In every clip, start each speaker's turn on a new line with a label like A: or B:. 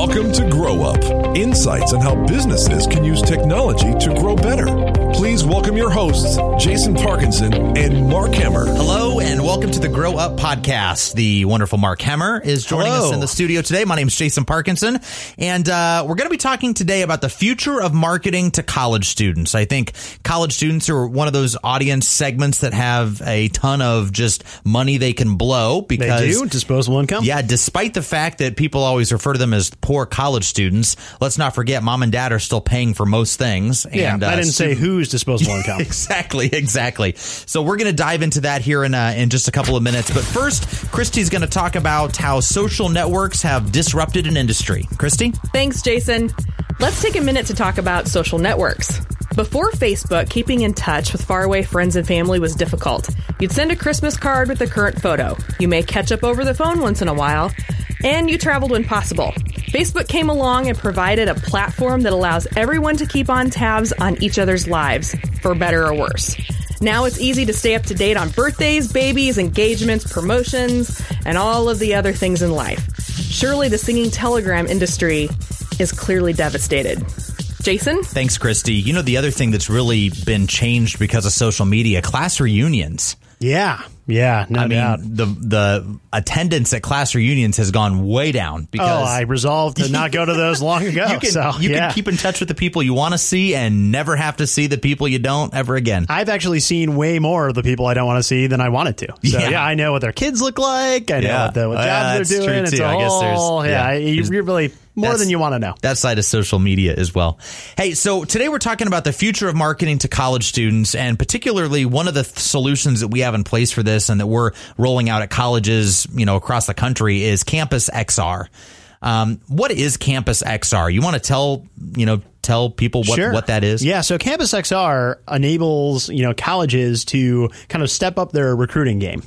A: Welcome to Grow Up insights on how businesses can use technology to grow better. Please welcome your hosts, Jason Parkinson and Mark Hemmer.
B: Hello, and welcome to the Grow Up podcast. The wonderful Mark Hemmer is joining
C: Hello.
B: us in the studio today. My name is Jason Parkinson, and uh, we're going to be talking today about the future of marketing to college students. I think college students are one of those audience segments that have a ton of just money they can blow because
C: They
B: because
C: do disposable income.
B: yeah, despite the fact that people always refer to them as poor college students, let's not forget mom and dad are still paying for most things.
C: yeah. I
B: uh,
C: didn't say
B: student-
C: whose disposable income.
B: Exactly, exactly. So we're going to dive into that here in uh, in just a couple of minutes. But first, Christy's going to talk about how social networks have disrupted an industry. Christy,
D: Thanks, Jason. Let's take a minute to talk about social networks. Before Facebook, keeping in touch with faraway friends and family was difficult. You'd send a Christmas card with the current photo. You may catch up over the phone once in a while, and you traveled when possible. Facebook came along and provided a platform that allows everyone to keep on tabs on each other's lives, for better or worse. Now it's easy to stay up to date on birthdays, babies, engagements, promotions, and all of the other things in life. Surely the singing telegram industry is clearly devastated. Jason?
B: thanks, Christy. You know the other thing that's really been changed because of social media: class reunions.
C: yeah. Yeah. No
B: I mean, the the attendance at class reunions has gone way down
C: Oh,
B: because
C: I resolved to not go to those long ago.
B: you can
C: so,
B: you
C: yeah.
B: can keep in touch with the people you want to see and never have to see the people you don't ever again.
C: I've actually seen way more of the people I don't want to see than I wanted to. So
B: Yeah.
C: yeah, I know what their kids look like. I know
B: Yeah.
C: what, the, what
B: Oh,
C: jobs they're doing. It's
B: too.
C: a
B: I guess there's-
C: whole, yeah, you- really more
B: that's-
C: than you want to know.
B: that side of social media as well. Hey, so today we're talking about the future of marketing to college students, and particularly one of the th- solutions that we have in place for this, and that we're rolling out at colleges, you know, across the country, is Campus XR. Um, what is Campus XR? You want to tell, you know, tell people what
C: Sure.
B: what that is?
C: Yeah, so Campus XR enables, you know, colleges to kind of step up their recruiting game.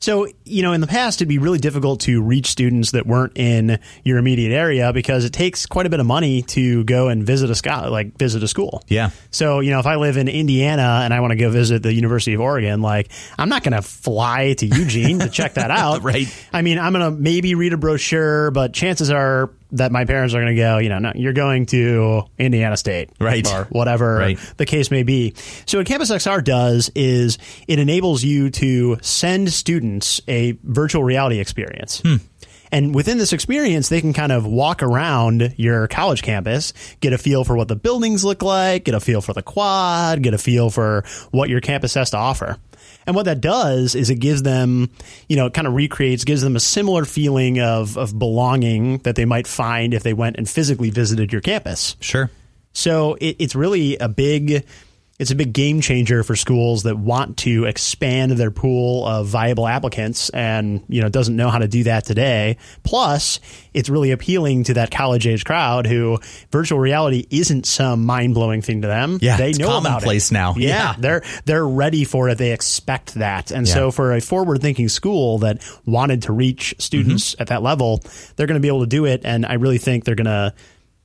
C: So, you know, in the past, it'd be really difficult to reach students that weren't in your immediate area because it takes quite a bit of money to go and visit a school, like visit a school.
B: Yeah.
C: So, you know, if I live in Indiana and I want to go visit the University of Oregon, like I'm not going to fly to Eugene to check that out.
B: Right.
C: I mean, I'm going to maybe read a brochure, but chances are that my parents are going to go, you know, no, you're going to Indiana State.
B: Right.
C: Or whatever
B: Right.
C: the case may be. So what Campus XR does is it enables you to send students a virtual reality experience. Hmm. And within this experience, they can kind of walk around your college campus, get a feel for what the buildings look like, get a feel for the quad, get a feel for what your campus has to offer. And what that does is it gives them, you know, it kind of recreates, gives them a similar feeling of, of belonging that they might find if they went and physically visited your campus.
B: Sure.
C: So it, it's really a big it's a big game changer for schools that want to expand their pool of viable applicants and you know doesn't know how to do that today. Plus, it's really appealing to that college age crowd who virtual reality isn't some mind blowing thing to them.
B: Yeah,
C: they
B: it's
C: know about
B: commonplace
C: it.
B: now.
C: Yeah,
B: Yeah.
C: they're they're ready for it. They expect that, and
B: Yeah.
C: so for a forward thinking school that wanted to reach students
B: Mm-hmm.
C: at that level, they're going to be able to do it. And I really think they're going to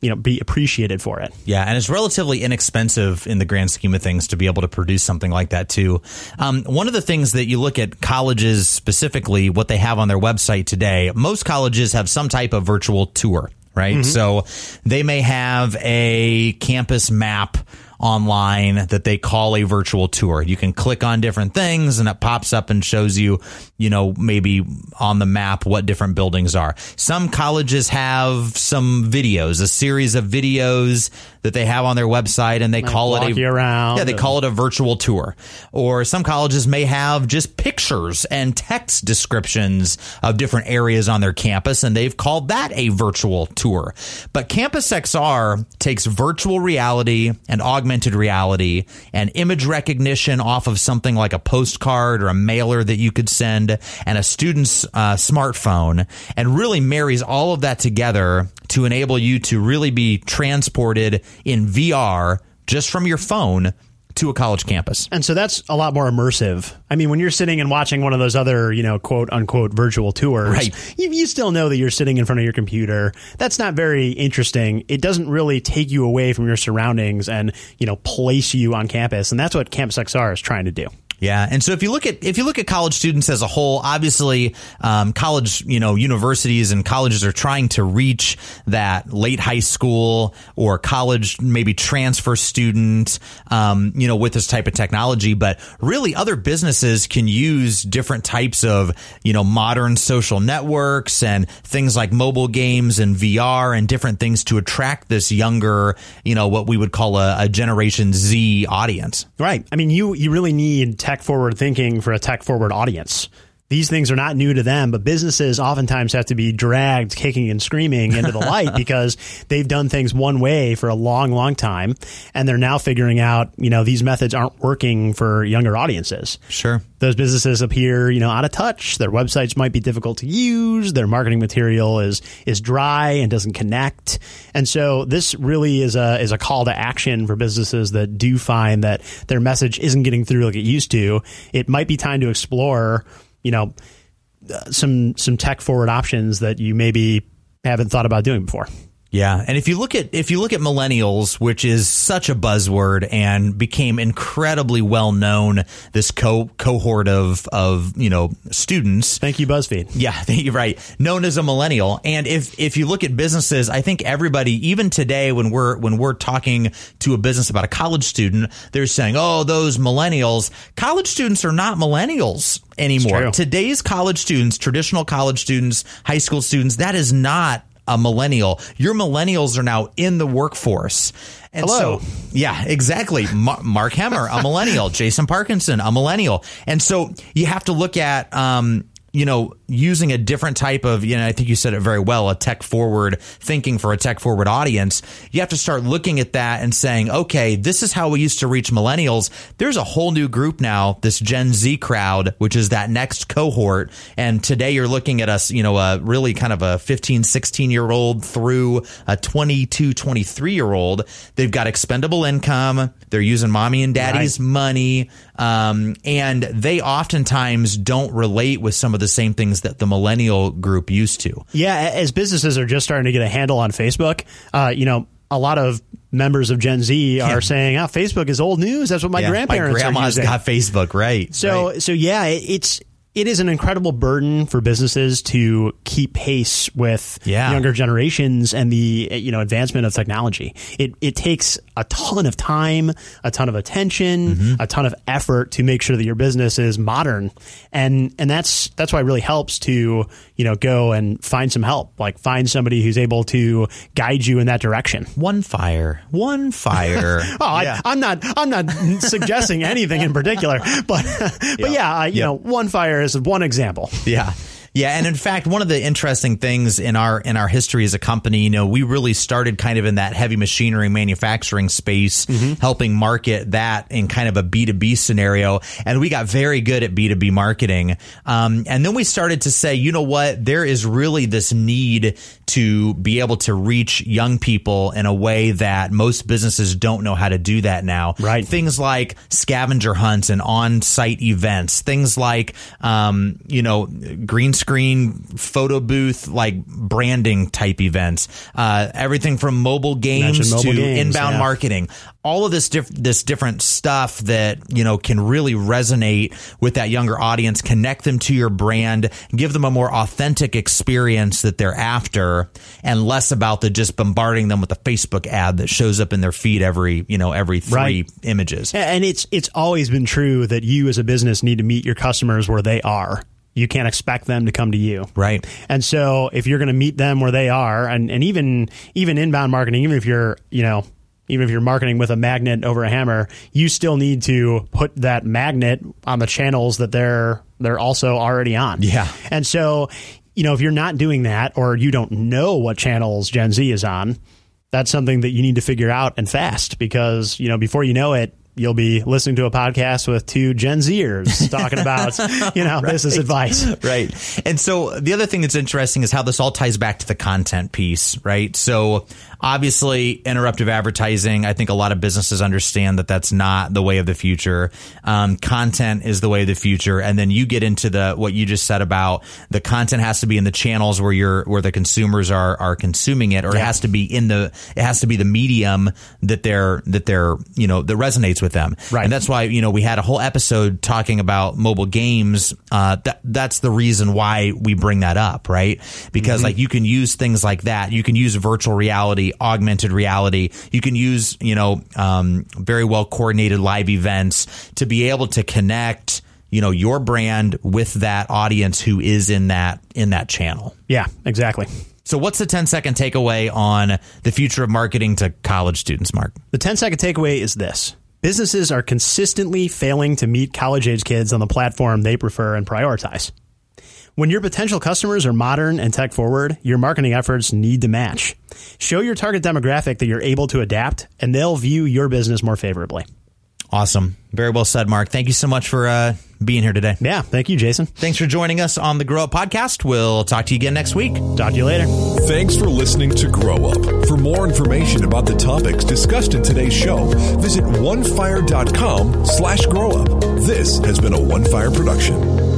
C: you know be appreciated for it.
B: Yeah, and it's relatively inexpensive in the grand scheme of things to be able to produce something like that too. Um, one of the things that you look at colleges specifically, what they have on their website today, most colleges have some type of virtual tour, right? So they may have a campus map online that they call a virtual tour. You can click on different things and it pops up and shows you, you know, maybe on the map what different buildings are. Some colleges have some videos, a series of videos that they have on their website and they call it a
C: around
B: Yeah, they call it a virtual tour. Or some colleges may have just pictures and text descriptions of different areas on their campus and they've called that a virtual tour. But Campus XR takes virtual reality and augmented reality and image recognition off of something like a postcard or a mailer that you could send and a student's uh, smartphone and really marries all of that together to enable you to really be transported in VR just from your phone to a college campus.
C: And so that's a lot more immersive. I mean, when you're sitting and watching one of those other, you know, quote unquote virtual tours,
B: Right.
C: you, you still know that you're sitting in front of your computer. That's not very interesting. It doesn't really take you away from your surroundings and, you know, place you on campus. And that's what Campus XR is trying to do.
B: Yeah, and so if you look at if you look at college students as a whole, obviously, um, college, you know, universities and colleges are trying to reach that late high school or college, maybe transfer student, um, you know, with this type of technology. But really, other businesses can use different types of, you know, modern social networks and things like mobile games and VR and different things to attract this younger, you know, what we would call a, a Generation Z audience.
C: Right. I mean, you you really need tech forward thinking for a tech forward audience. These things are not new to them, but businesses oftentimes have to be dragged kicking and screaming into the light because they've done things one way for a long, long time. And they're now figuring out, you know, these methods aren't working for younger audiences.
B: Sure.
C: Those businesses appear, you know, out of touch. Their websites might be difficult to use. Their marketing material is, is dry and doesn't connect. And so this really is a, is a call to action for businesses that do find that their message isn't getting through like it used to. It might be time to explore you know, uh, some some tech forward options that you maybe haven't thought about doing before.
B: Yeah, and if you look at if you look at millennials, which is such a buzzword and became incredibly well known, this co- cohort of of you know students.
C: Thank you, BuzzFeed.
B: Yeah, thank you. Right, known as a millennial, and if if you look at businesses, I think everybody, even today, when we're when we're talking to a business about a college student, they're saying, "Oh, those millennials." College students are not millennials anymore. Today's college students, traditional college students, high school students, that is not a millennial. Your millennials are now in the workforce. And
C: Hello.
B: so, yeah, exactly. Mark Hemmer, a millennial. Jason Parkinson, a millennial. And so you have to look at, um, you know, using a different type of, you know, I think you said it very well, a tech forward thinking for a tech forward audience, you have to start looking at that and saying, okay, this is how we used to reach millennials. There's a whole new group now, this Gen Z crowd, which is that next cohort. And today you're looking at us, you know, a really kind of a 15, 16 year old through a 22, 23 year old. They've got expendable income. They're using mommy and daddy's right. money. Um, and they oftentimes don't relate with some of the same things that the millennial group used to.
C: Yeah, as businesses are just starting to get a handle on Facebook, uh, you know, a lot of members of Gen Z are yeah. saying, "Oh, Facebook is old news. That's what my yeah, grandparents
B: my grandma's
C: are using."
B: got Facebook, right?
C: So,
B: right.
C: so yeah, it's it is an incredible burden for businesses to keep pace with
B: yeah.
C: younger generations and the you know advancement of technology. It it takes a ton of time, a ton of attention, mm-hmm. a ton of effort to make sure that your business is modern, and and that's that's why it really helps to you know go and find some help, like find somebody who's able to guide you in that direction.
B: One fire, one fire.
C: oh, yeah. I, am not I'm not suggesting anything in particular, but but yeah, I, you yep. know, one fire is one example.
B: Yeah. Yeah, and in fact, one of the interesting things in our in our history as a company, you know, we really started kind of in that heavy machinery manufacturing space, mm-hmm. helping market that in kind of a B two B scenario, and we got very good at B two B marketing. Um, and then we started to say, you know what, there is really this need to be able to reach young people in a way that most businesses don't know how to do that now.
C: Right.
B: Things like scavenger hunts and on site events. Things like, um, you know, green screen photo booth like branding type events. Uh, everything from mobile games
C: mobile
B: to
C: games,
B: inbound
C: yeah.
B: marketing. All of this diff- this different stuff that you know can really resonate with that younger audience, connect them to your brand, give them a more authentic experience that they're after, and less about the just bombarding them with a Facebook ad that shows up in their feed every you know every three
C: right.
B: images.
C: And it's it's always been true that you as a business need to meet your customers where they are you can't expect them to come to you.
B: Right.
C: And so if you're going to meet them where they are and, and even even inbound marketing, even if you're, you know, even if you're marketing with a magnet over a hammer, you still need to put that magnet on the channels that they're they're also already on.
B: Yeah.
C: And so, you know, if you're not doing that or you don't know what channels Gen Z is on, that's something that you need to figure out and fast because, you know, before you know it, you'll be listening to a podcast with two Gen Zers talking about, you know, right. business advice.
B: Right. And so the other thing that's interesting is how this all ties back to the content piece, right? So Obviously, interruptive advertising, I think a lot of businesses understand that that's not the way of the future. Um, content is the way of the future. And then you get into the, what you just said about the content has to be in the channels where you're, where the consumers are, are consuming it, or yeah. it has to be in the, it has to be the medium that they're, that they're, you know, that resonates with them.
C: Right.
B: And that's why, you know, we had a whole episode talking about mobile games. Uh, that, that's the reason why we bring that up, right? Because mm-hmm. like you can use things like that. You can use virtual reality, augmented reality. You can use, you know, um, very well coordinated live events to be able to connect, you know, your brand with that audience who is in that, in that channel.
C: Yeah, exactly.
B: So, what's the 10 second takeaway on the future of marketing to college students, Mark?
C: The 10 second takeaway is this businesses are consistently failing to meet college age kids on the platform they prefer and prioritize. When your potential customers are modern and tech forward, your marketing efforts need to match. Show your target demographic that you're able to adapt, and they'll view your business more favorably.
B: Awesome. Very well said, Mark. Thank you so much for uh, being here today.
C: Yeah. Thank you, Jason.
B: Thanks for joining us on the Grow Up Podcast. We'll talk to you again next week.
C: Talk to you later.
A: Thanks for listening to Grow Up. For more information about the topics discussed in today's show, visit onefire.com slash grow up. This has been a One Fire production.